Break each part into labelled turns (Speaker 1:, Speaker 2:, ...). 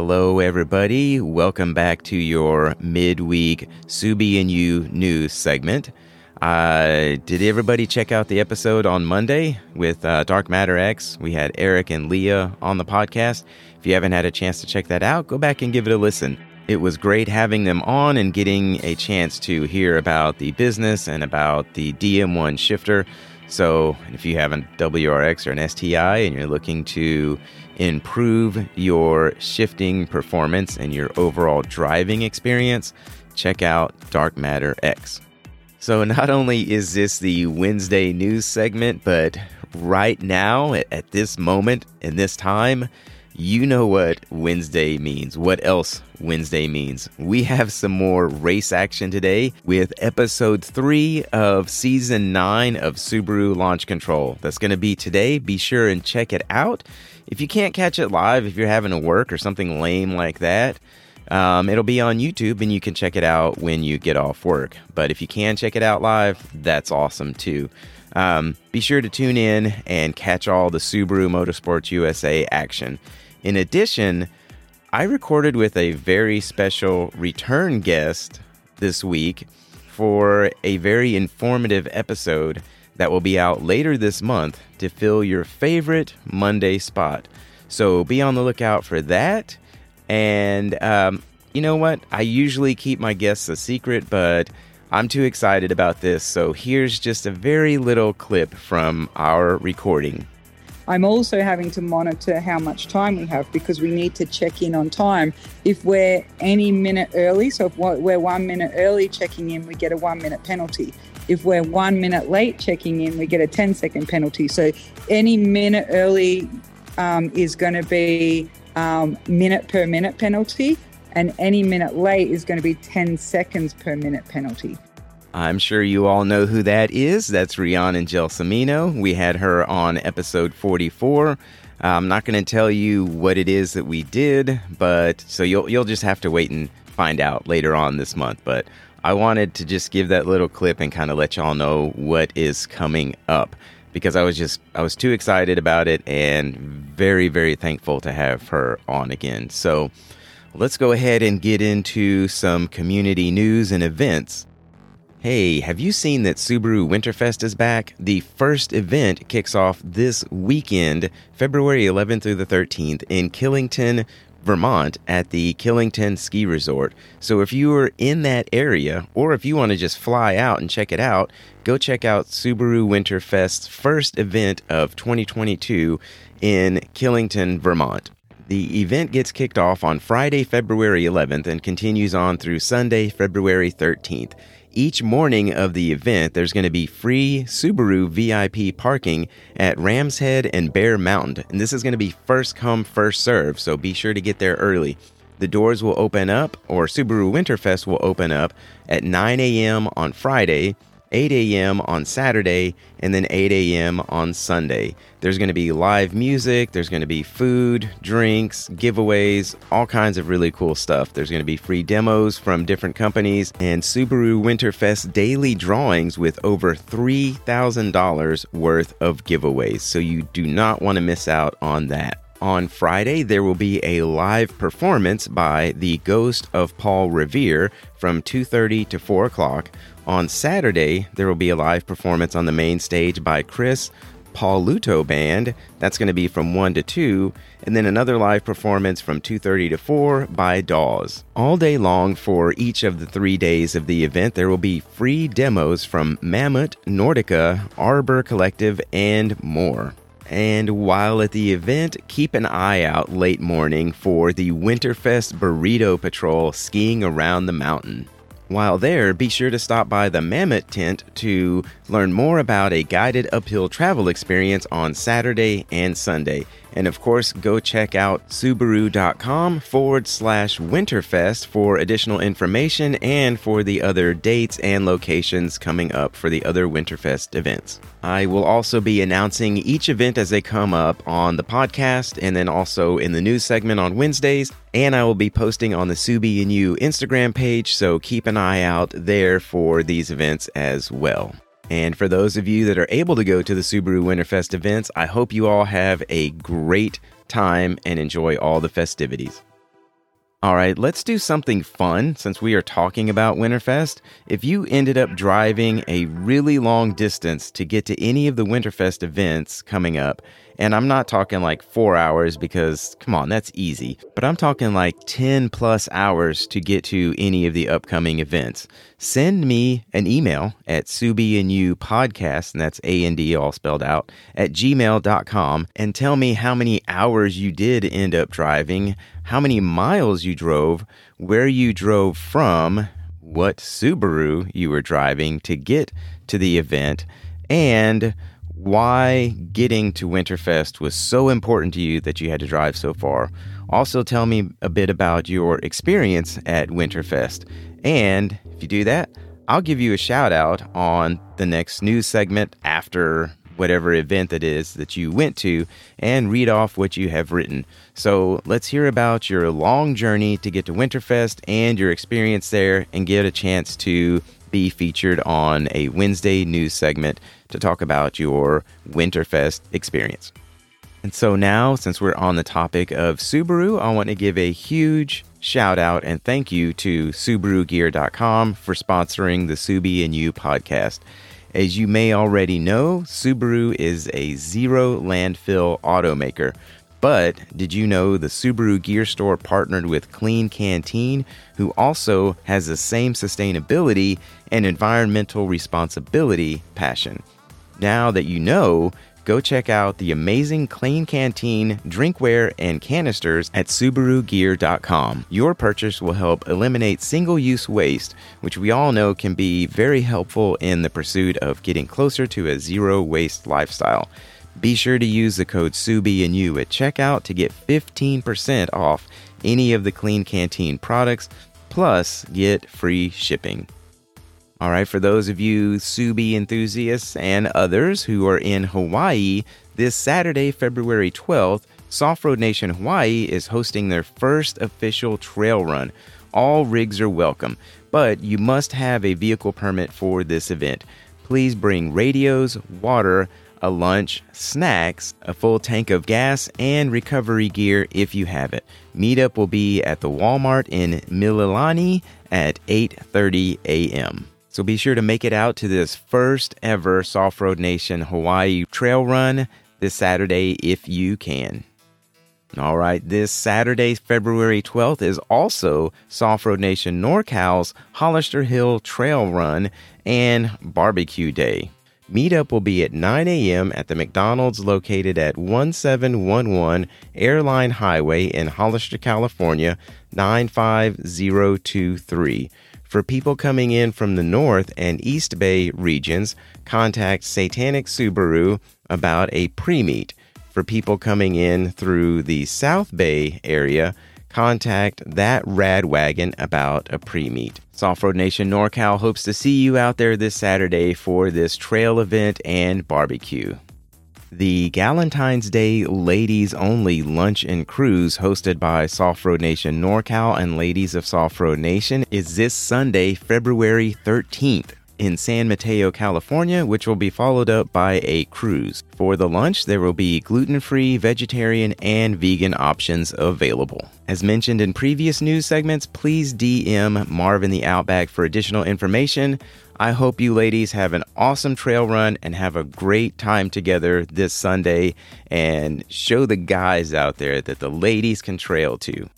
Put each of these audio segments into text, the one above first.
Speaker 1: Hello, everybody. Welcome back to your midweek Subie and You news segment. Uh, did everybody check out the episode on Monday with uh, Dark Matter X? We had Eric and Leah on the podcast. If you haven't had a chance to check that out, go back and give it a listen. It was great having them on and getting a chance to hear about the business and about the DM1 shifter. So, if you have a WRX or an STI and you're looking to improve your shifting performance and your overall driving experience, check out Dark Matter X. So, not only is this the Wednesday news segment, but right now, at, this moment, in this time, you know what Wednesday means. What else Wednesday means? We have some more race action today with episode three of season nine of Subaru Launch Control. That's going to be today. Be sure and check it out. If you can't catch it live, if you're having to work or something lame like that, um, it'll be on YouTube and you can check it out when you get off work. But if you can check it out live, that's awesome too. Um, be sure to tune in and catch all the Subaru Motorsports USA action. In addition, I recorded with a very special return guest this week for a very informative episode that will be out later this month to fill your favorite Monday spot. So be on the lookout for that. And um, you know what? I usually keep my guests a secret, but I'm too excited about this. So here's just a very little clip from our recording.
Speaker 2: I'm also having to monitor how much time we have because we need to check in on time. If we're any minute early, so if we're one minute early checking in, we get a one minute penalty. If we're one minute late checking in, we get a 10 second penalty. So any minute early um, is going to be um, minute per minute penalty, and any minute late is going to be 10 seconds per minute penalty.
Speaker 1: I'm sure you all know who that is. That's Rhiannon Gelsomino. We had her on episode 44. Uh, I'm not going to tell you what it is that we did, but so you'll you'll just have to wait and find out later on this month. But I wanted to just give that little clip and kind of let y'all know what is coming up because I was just I was too excited about it and very very thankful to have her on again. So let's go ahead and get into some community news and events. Hey, have you seen that Subaru Winterfest is back? The first event kicks off this weekend, February 11th through the 13th, in Killington, Vermont at the Killington Ski Resort. So if you are in that area, or if you want to just fly out and check it out, go check out Subaru Winterfest's first event of 2022 in Killington, Vermont. The event gets kicked off on Friday, February 11th and continues on through Sunday, February 13th. Each morning of the event, there's going to be free Subaru VIP parking at Ram's Head and Bear Mountain. And this is going to be first come, first serve, so be sure to get there early. The doors will open up, or Subaru Winterfest will open up at 9 a.m. on Friday 8 a.m. on Saturday, and then 8 a.m. on Sunday. There's going to be live music, there's going to be food, drinks, giveaways, all kinds of really cool stuff. There's going to be free demos from different companies and Subaru Winterfest daily drawings with over $3,000 worth of giveaways. So you do not want to miss out on that. On Friday, there will be a live performance by the Ghost of Paul Revere from 2:30 to 4 o'clock. On Saturday, there will be a live performance on the main stage by Chris Paul Luto Band. That's going to be from 1 to 2, and then another live performance from 2:30 to 4 by Dawes. All day long for each of the 3 days of the event, there will be free demos from Mammoth, Nordica, Arbor Collective, and more. And while at the event, keep an eye out late morning for the Winterfest Burrito Patrol skiing around the mountain. While there, be sure to stop by the Mammoth tent to learn more about a guided uphill travel experience on Saturday and Sunday. And of course, go check out Subaru.com forward slash Winterfest for additional information and for the other dates and locations coming up for the other Winterfest events. I will also be announcing each event as they come up on the podcast and then also in the news segment on Wednesdays. And I will be posting on the Subie and You Instagram page, so keep an eye out there for these events as well. And for those of you that are able to go to the Subaru Winterfest events, I hope you all have a great time and enjoy all the festivities. All right, let's do something fun since we are talking about Winterfest. If you ended up driving a really long distance to get to any of the Winterfest events coming up, and I'm not talking like four hours because, come on, that's easy. But I'm talking like 10 plus hours to get to any of the upcoming events. Send me an email at Subie and podcast, and that's A and D all spelled out, at gmail.com and tell me how many hours you did end up driving, how many miles you drove, where you drove from, what Subaru you were driving to get to the event, and why getting to Winterfest was so important to you that you had to drive so far. Also, tell me a bit about your experience at Winterfest. And if you do that, I'll give you a shout out on the next news segment after whatever event that is that you went to and read off what you have written. So let's hear about your long journey to get to Winterfest and your experience there and get a chance to be featured on a Wednesday news segment to talk about your Winterfest experience. And so now, since we're on the topic of Subaru, I want to give a huge shout out and thank you to SubaruGear.com for sponsoring the Subie and You podcast. As you may already know, Subaru is a zero landfill automaker. But did you know the Subaru Gear Store partnered with Klean Kanteen, who also has the same sustainability and environmental responsibility passion? Now that you know, go check out the amazing Klean Kanteen drinkware and canisters at SubaruGear.com. Your purchase will help eliminate single use waste, which we all know can be very helpful in the pursuit of getting closer to a zero waste lifestyle. Be sure to use the code SUBIE and you at checkout to get 15% off any of the Klean Kanteen products, plus get free shipping. All right, for those of you Subie enthusiasts and others who are in Hawaii, this Saturday, February 12th, Soft Road Nation Hawaii is hosting their first official trail run. All rigs are welcome, but you must have a vehicle permit for this event. Please bring radios, water, a lunch, snacks, a full tank of gas, and recovery gear if you have it. Meetup will be at the Walmart in Mililani at 8:30 a.m. So be sure to make it out to this first ever Soft Road Nation Hawaii trail run this Saturday if you can. All right, this Saturday, February 12th, is also Soft Road Nation NorCal's Hollister Hill Trail Run and Barbecue Day. Meetup will be at 9 a.m. at the McDonald's located at 1711 Airline Highway in Hollister, California, 95023. For people coming in from the North and East Bay regions, contact Satanic Subaru about a pre meet. For people coming in through the South Bay area, contact that rad wagon about a pre meet. Soft Road Nation NorCal hopes to see you out there this Saturday for this trail event and barbecue. The Galentine's Day Ladies Only Lunch and Cruise, hosted by Soft Road Nation NorCal and Ladies of Soft Road Nation, is this Sunday, February 13th in San Mateo, California, which will be followed up by a cruise. For the lunch, there will be gluten free, vegetarian, and vegan options available. As mentioned in previous news segments, please DM Marvin the Outback for additional information. I hope you ladies have an awesome trail run and have a great time together this Sunday and show the guys out there that the ladies can trail too.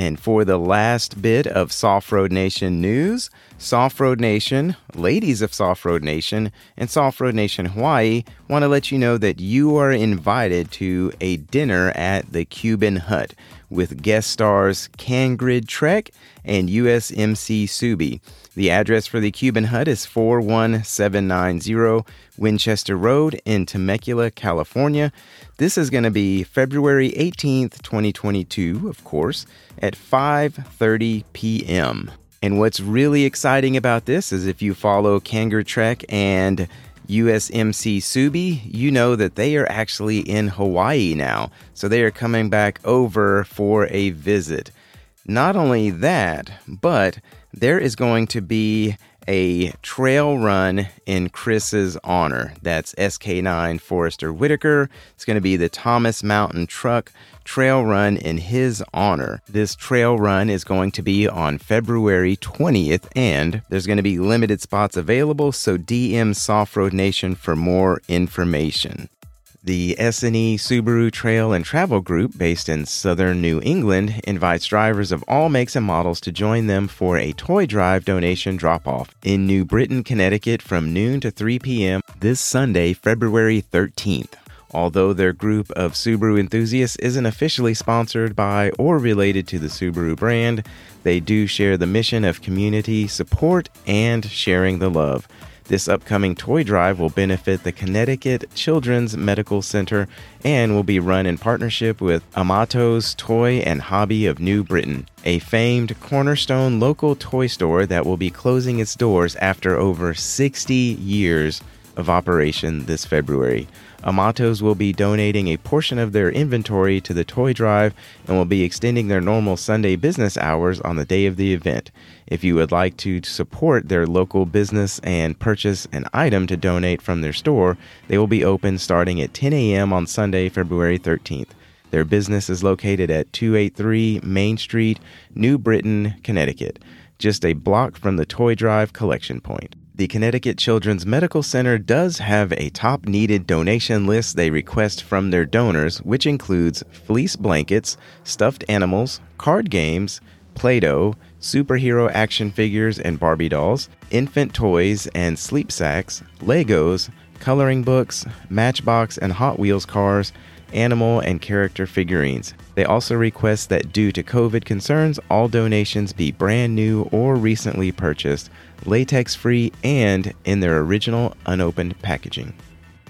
Speaker 1: And for the last bit of Soft Road Nation news, Soft Road Nation, ladies of Soft Road Nation, and Soft Road Nation Hawaii want to let you know that you are invited to a dinner at the Cuban Hut with guest stars Cangrid Trek and USMC Subie. The address for the Cuban Hut is 41790 Winchester Road in Temecula, California. This is going to be February 18th, 2022, of course, at 5:30 p.m. And what's really exciting about this is if you follow Kanger Trek and USMC Subie, you know that they are actually in Hawaii now. So they are coming back over for a visit. Not only that, but there is going to be a trail run in Chris's honor. That's SK9 Forester Whitaker. It's going to be the Thomas Mountain Truck Trail Run in his honor. This trail run is going to be on February 20th, and there's going to be limited spots available, so DM Soft Road Nation for more information. The SNE Subaru Trail and Travel Group, based in southern New England, invites drivers of all makes and models to join them for a toy drive donation drop off in New Britain, Connecticut from noon to 3 p.m. this Sunday, February 13th. Although their group of Subaru enthusiasts isn't officially sponsored by or related to the Subaru brand, they do share the mission of community support and sharing the love. This upcoming toy drive will benefit the Connecticut Children's Medical Center and will be run in partnership with Amato's Toy and Hobby of New Britain, a famed cornerstone local toy store that will be closing its doors after over 60 years of operation this February. Amatos will be donating a portion of their inventory to the toy drive and will be extending their normal Sunday business hours on the day of the event. If you would like to support their local business and purchase an item to donate from their store, they will be open starting at 10 a.m. on Sunday, February 13th. Their business is located at 283 Main Street, New Britain, Connecticut, just a block from the Toy Drive collection point. The Connecticut Children's Medical Center does have a top needed donation list they request from their donors, which includes fleece blankets, stuffed animals, card games, Play Doh, superhero action figures and Barbie dolls, infant toys and sleep sacks, Legos, coloring books, Matchbox and Hot Wheels cars, animal and character figurines. They also request that due to COVID concerns, all donations be brand new or recently purchased latex free, and in their original unopened packaging.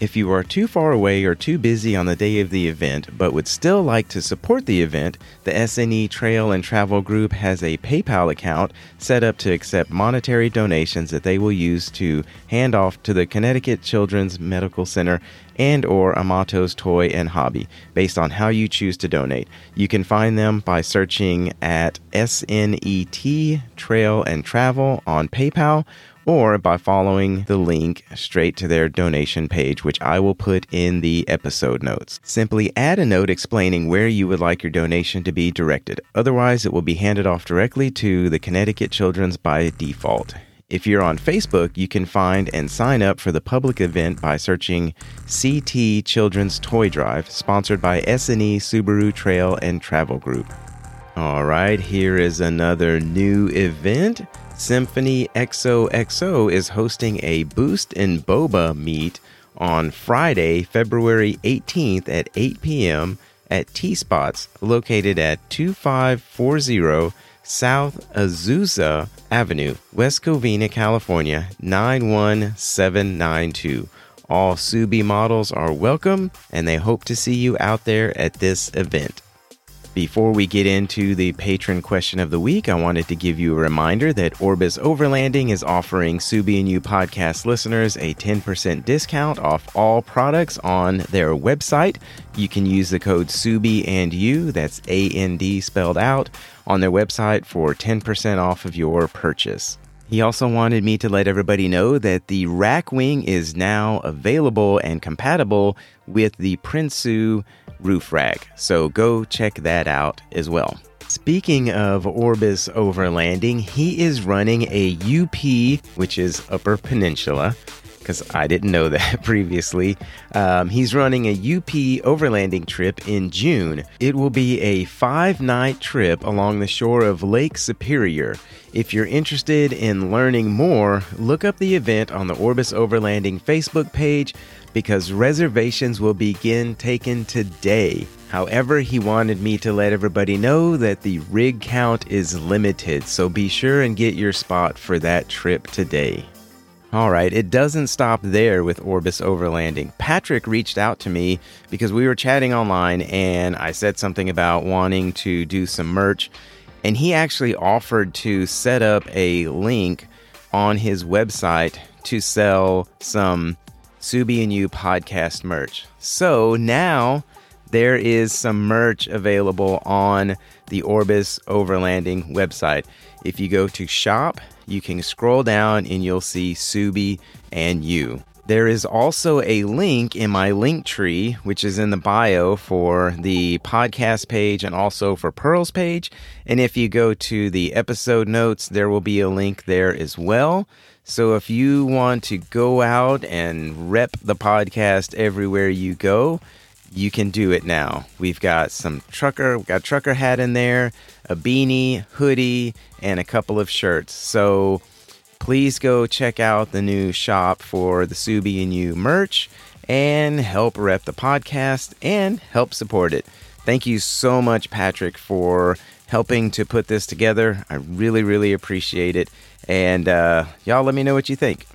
Speaker 1: If you are too far away or too busy on the day of the event but would still like to support the event, the SNE Trail and Travel Group has a PayPal account set up to accept monetary donations that they will use to hand off to the Connecticut Children's Medical Center and or Amato's Toy and Hobby based on how you choose to donate. You can find them by searching at SNET Trail and Travel on PayPal or by following the link straight to their donation page, which I will put in the episode notes. Simply add a note explaining where you would like your donation to be directed. Otherwise, it will be handed off directly to the Connecticut Children's by default. If you're on Facebook, you can find and sign up for the public event by searching CT Children's Toy Drive, sponsored by SNE Subaru Trail and Travel Group. All right, here is another new event. Symphony XOXO is hosting a Boost and Boba meet on Friday, February 18th at 8 p.m. at T Spots, located at 2540 South Azusa Avenue, West Covina, California 91792. All Subie models are welcome, and they hope to see you out there at this event. Before we get into the patron question of the week, I wanted to give you a reminder that Orbis Overlanding is offering Subie and You podcast listeners a 10% discount off all products on their website. You can use the code Subie and You, that's A N D spelled out, on their website for 10% off of your purchase. He also wanted me to let everybody know that the rack wing is now available and compatible with the Prinsu roof rack. So go check that out as well. Speaking of Orbis overlanding, he is running a UP, which is Upper Peninsula, because I didn't know that previously. Um, he's running a UP overlanding trip in June. It will be a five night trip along the shore of Lake Superior. If you're interested in learning more, look up the event on the Orbis Overlanding Facebook page because reservations will begin taken today. However, he wanted me to let everybody know that the rig count is limited, so be sure and get your spot for that trip today. All right, it doesn't stop there with Orbis Overlanding. Patrick reached out to me because we were chatting online and I said something about wanting to do some merch, and he actually offered to set up a link on his website to sell some Subie and You podcast merch. So now there is some merch available on the Orbis Overlanding website. If you go to shop, you can scroll down and you'll see Subie and you. There is also a link in my link tree, which is in the bio for the podcast page and also for Pearl's page. And if you go to the episode notes, there will be a link there as well. So if you want to go out and rep the podcast everywhere you go, you can do it now. We've got some trucker, we've got trucker hat in there, a beanie, hoodie, and a couple of shirts. So please go check out the new shop for the Subie and You merch and help rep the podcast and help support it. Thank you so much, Patrick, for helping to put this together. I really, really appreciate it. And uh, y'all let me know what you think.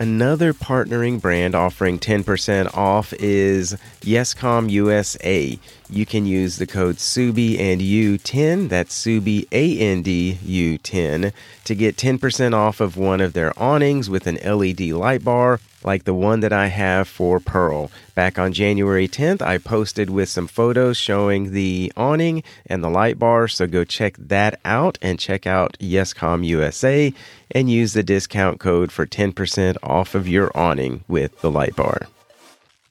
Speaker 1: Another partnering brand offering 10% off is Yescom USA. You can use the code SUBIE and U10, that's SUBIE A N D U10, to get 10% off of one of their awnings with an LED light bar like the one that I have for Pearl. Back on January 10th, I posted with some photos showing the awning and the light bar, so go check that out and check out Yescom USA and use the discount code for 10% off of your awning with the light bar.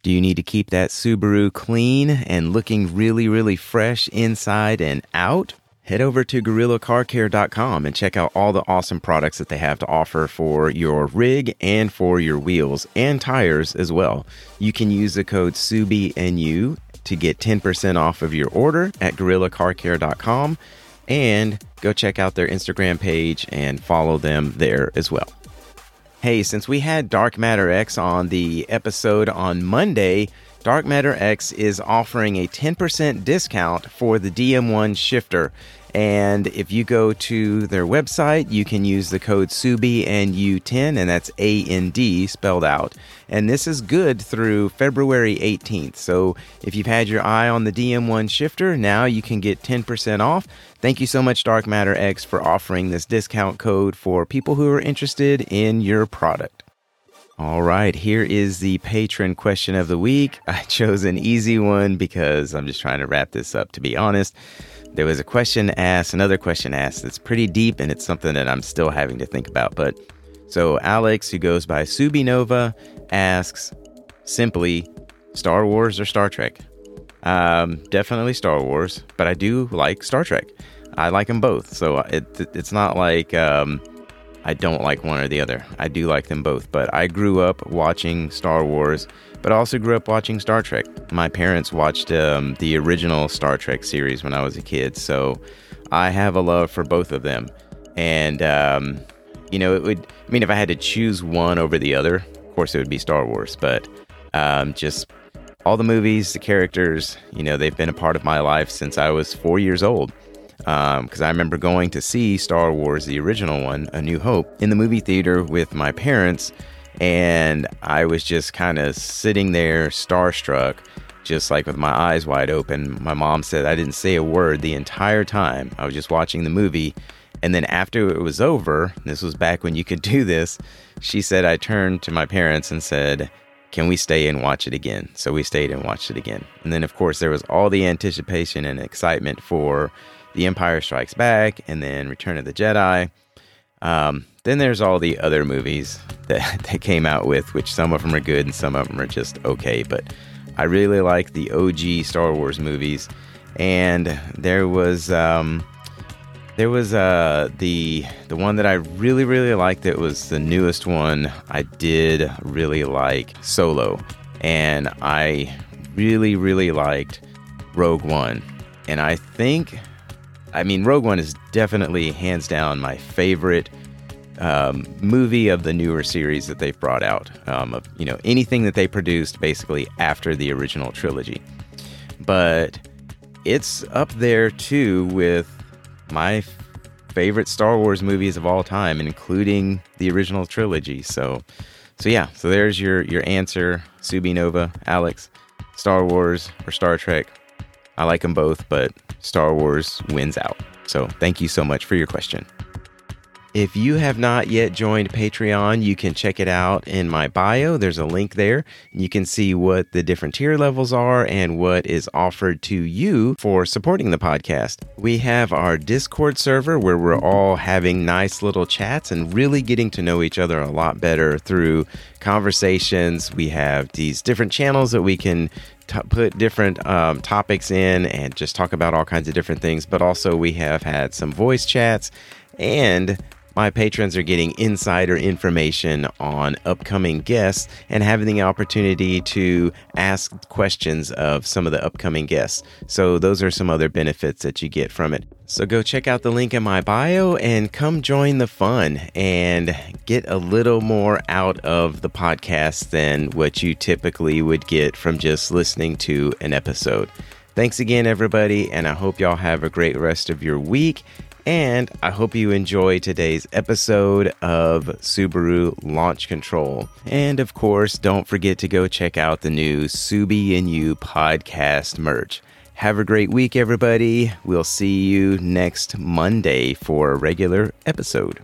Speaker 1: Do you need to keep that Subaru clean and looking really, really fresh inside and out? Head over to GorillaCarCare.com and check out all the awesome products that they have to offer for your rig and for your wheels and tires as well. You can use the code SUBINU to get 10% off of your order at GorillaCarCare.com and go check out their Instagram page and follow them there as well. Hey, since we had Dark Matter X on the episode on Monday, Dark Matter X is offering a 10% discount for the DM1 shifter. And if you go to their website, you can use the code SUBIE and U10, and that's A N D spelled out. And this is good through February 18th. So if you've had your eye on the DM1 shifter, now you can get 10% off. Thank you so much, Dark Matter X, for offering this discount code for people who are interested in your product. All right, here is the patron question of the week. I chose an easy one because I'm just trying to wrap this up, to be honest there was a question asked, another question asked that's pretty deep, and it's something that I'm still having to think about. But so Alex, who goes by Subinova, asks simply Star Wars or Star Trek? Um, definitely Star Wars, but I do like Star Trek. I like them both, so it, it's not like um, I don't like one or the other. I do like them both, but I grew up watching Star Wars but I also grew up watching Star Trek. My parents watched um, the original Star Trek series when I was a kid, so I have a love for both of them. And, um, you know, it would, I mean, if I had to choose one over the other, of course it would be Star Wars, but um, just all the movies, the characters, you know, they've been a part of my life since I was four years old. Because um, I remember going to see Star Wars, the original one, A New Hope, in the movie theater with my parents and I was just kind of sitting there starstruck, just like with my eyes wide open. My mom said I didn't say a word the entire time. I was just watching the movie. And then after it was over, this was back when you could do this, she said, I turned to my parents and said, Can we stay and watch it again? So we stayed and watched it again. And then, of course, there was all the anticipation and excitement for The Empire Strikes Back and then Return of the Jedi. Um, then there's all the other movies that they came out with, which some of them are good and some of them are just okay. But I really like the OG Star Wars movies, and there was um, there was uh, the the one that I really really liked. That was the newest one. I did really like Solo, and I really really liked Rogue One, and I think. I mean, Rogue One is definitely hands down my favorite um, movie of the newer series that they've brought out. Um, of you know anything that they produced basically after the original trilogy, but it's up there too with my favorite Star Wars movies of all time, including the original trilogy. So, so yeah, so there's your your answer, Subi Nova, Alex. Star Wars or Star Trek. I like them both, but Star Wars wins out. So, thank you so much for your question. If you have not yet joined Patreon, you can check it out in my bio. There's a link there. You can see what the different tier levels are and what is offered to you for supporting the podcast. We have our Discord server where we're all having nice little chats and really getting to know each other a lot better through conversations. We have these different channels that we can t- put different um, topics in and just talk about all kinds of different things. But also, we have had some voice chats and my patrons are getting insider information on upcoming guests and having the opportunity to ask questions of some of the upcoming guests. So, those are some other benefits that you get from it. So, go check out the link in my bio and come join the fun and get a little more out of the podcast than what you typically would get from just listening to an episode. Thanks again, everybody, and I hope y'all have a great rest of your week and I hope you enjoy today's episode of Subaru Launch Control. And of course, don't forget to go check out the new Subie and You podcast merch. Have a great week, everybody. We'll see you next Monday for a regular episode.